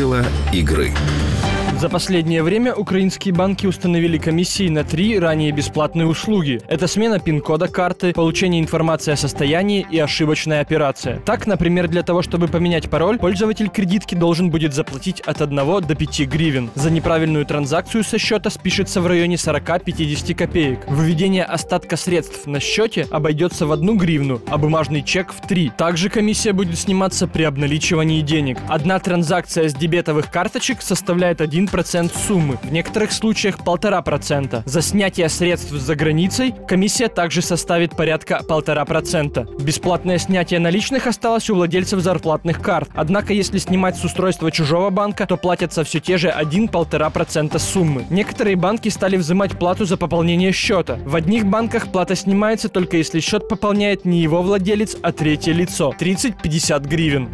Правила игры. За последнее время украинские банки установили комиссии на три ранее бесплатные услуги. Это смена пин-кода карты, получение информации о состоянии и ошибочная операция. Так, например, для того, чтобы поменять пароль, пользователь кредитки должен будет заплатить от 1 до 5 гривен. За неправильную транзакцию со счета спишется в районе 40-50 копеек. Выведение остатка средств на счете обойдется в 1 гривну, а бумажный чек в 3. Также комиссия будет сниматься при обналичивании денег. Одна транзакция с дебетовых карточек составляет 1 процент суммы, в некоторых случаях полтора процента. За снятие средств за границей комиссия также составит порядка полтора процента. Бесплатное снятие наличных осталось у владельцев зарплатных карт. Однако, если снимать с устройства чужого банка, то платятся все те же 1-1,5% процента суммы. Некоторые банки стали взимать плату за пополнение счета. В одних банках плата снимается только если счет пополняет не его владелец, а третье лицо – 30-50 гривен.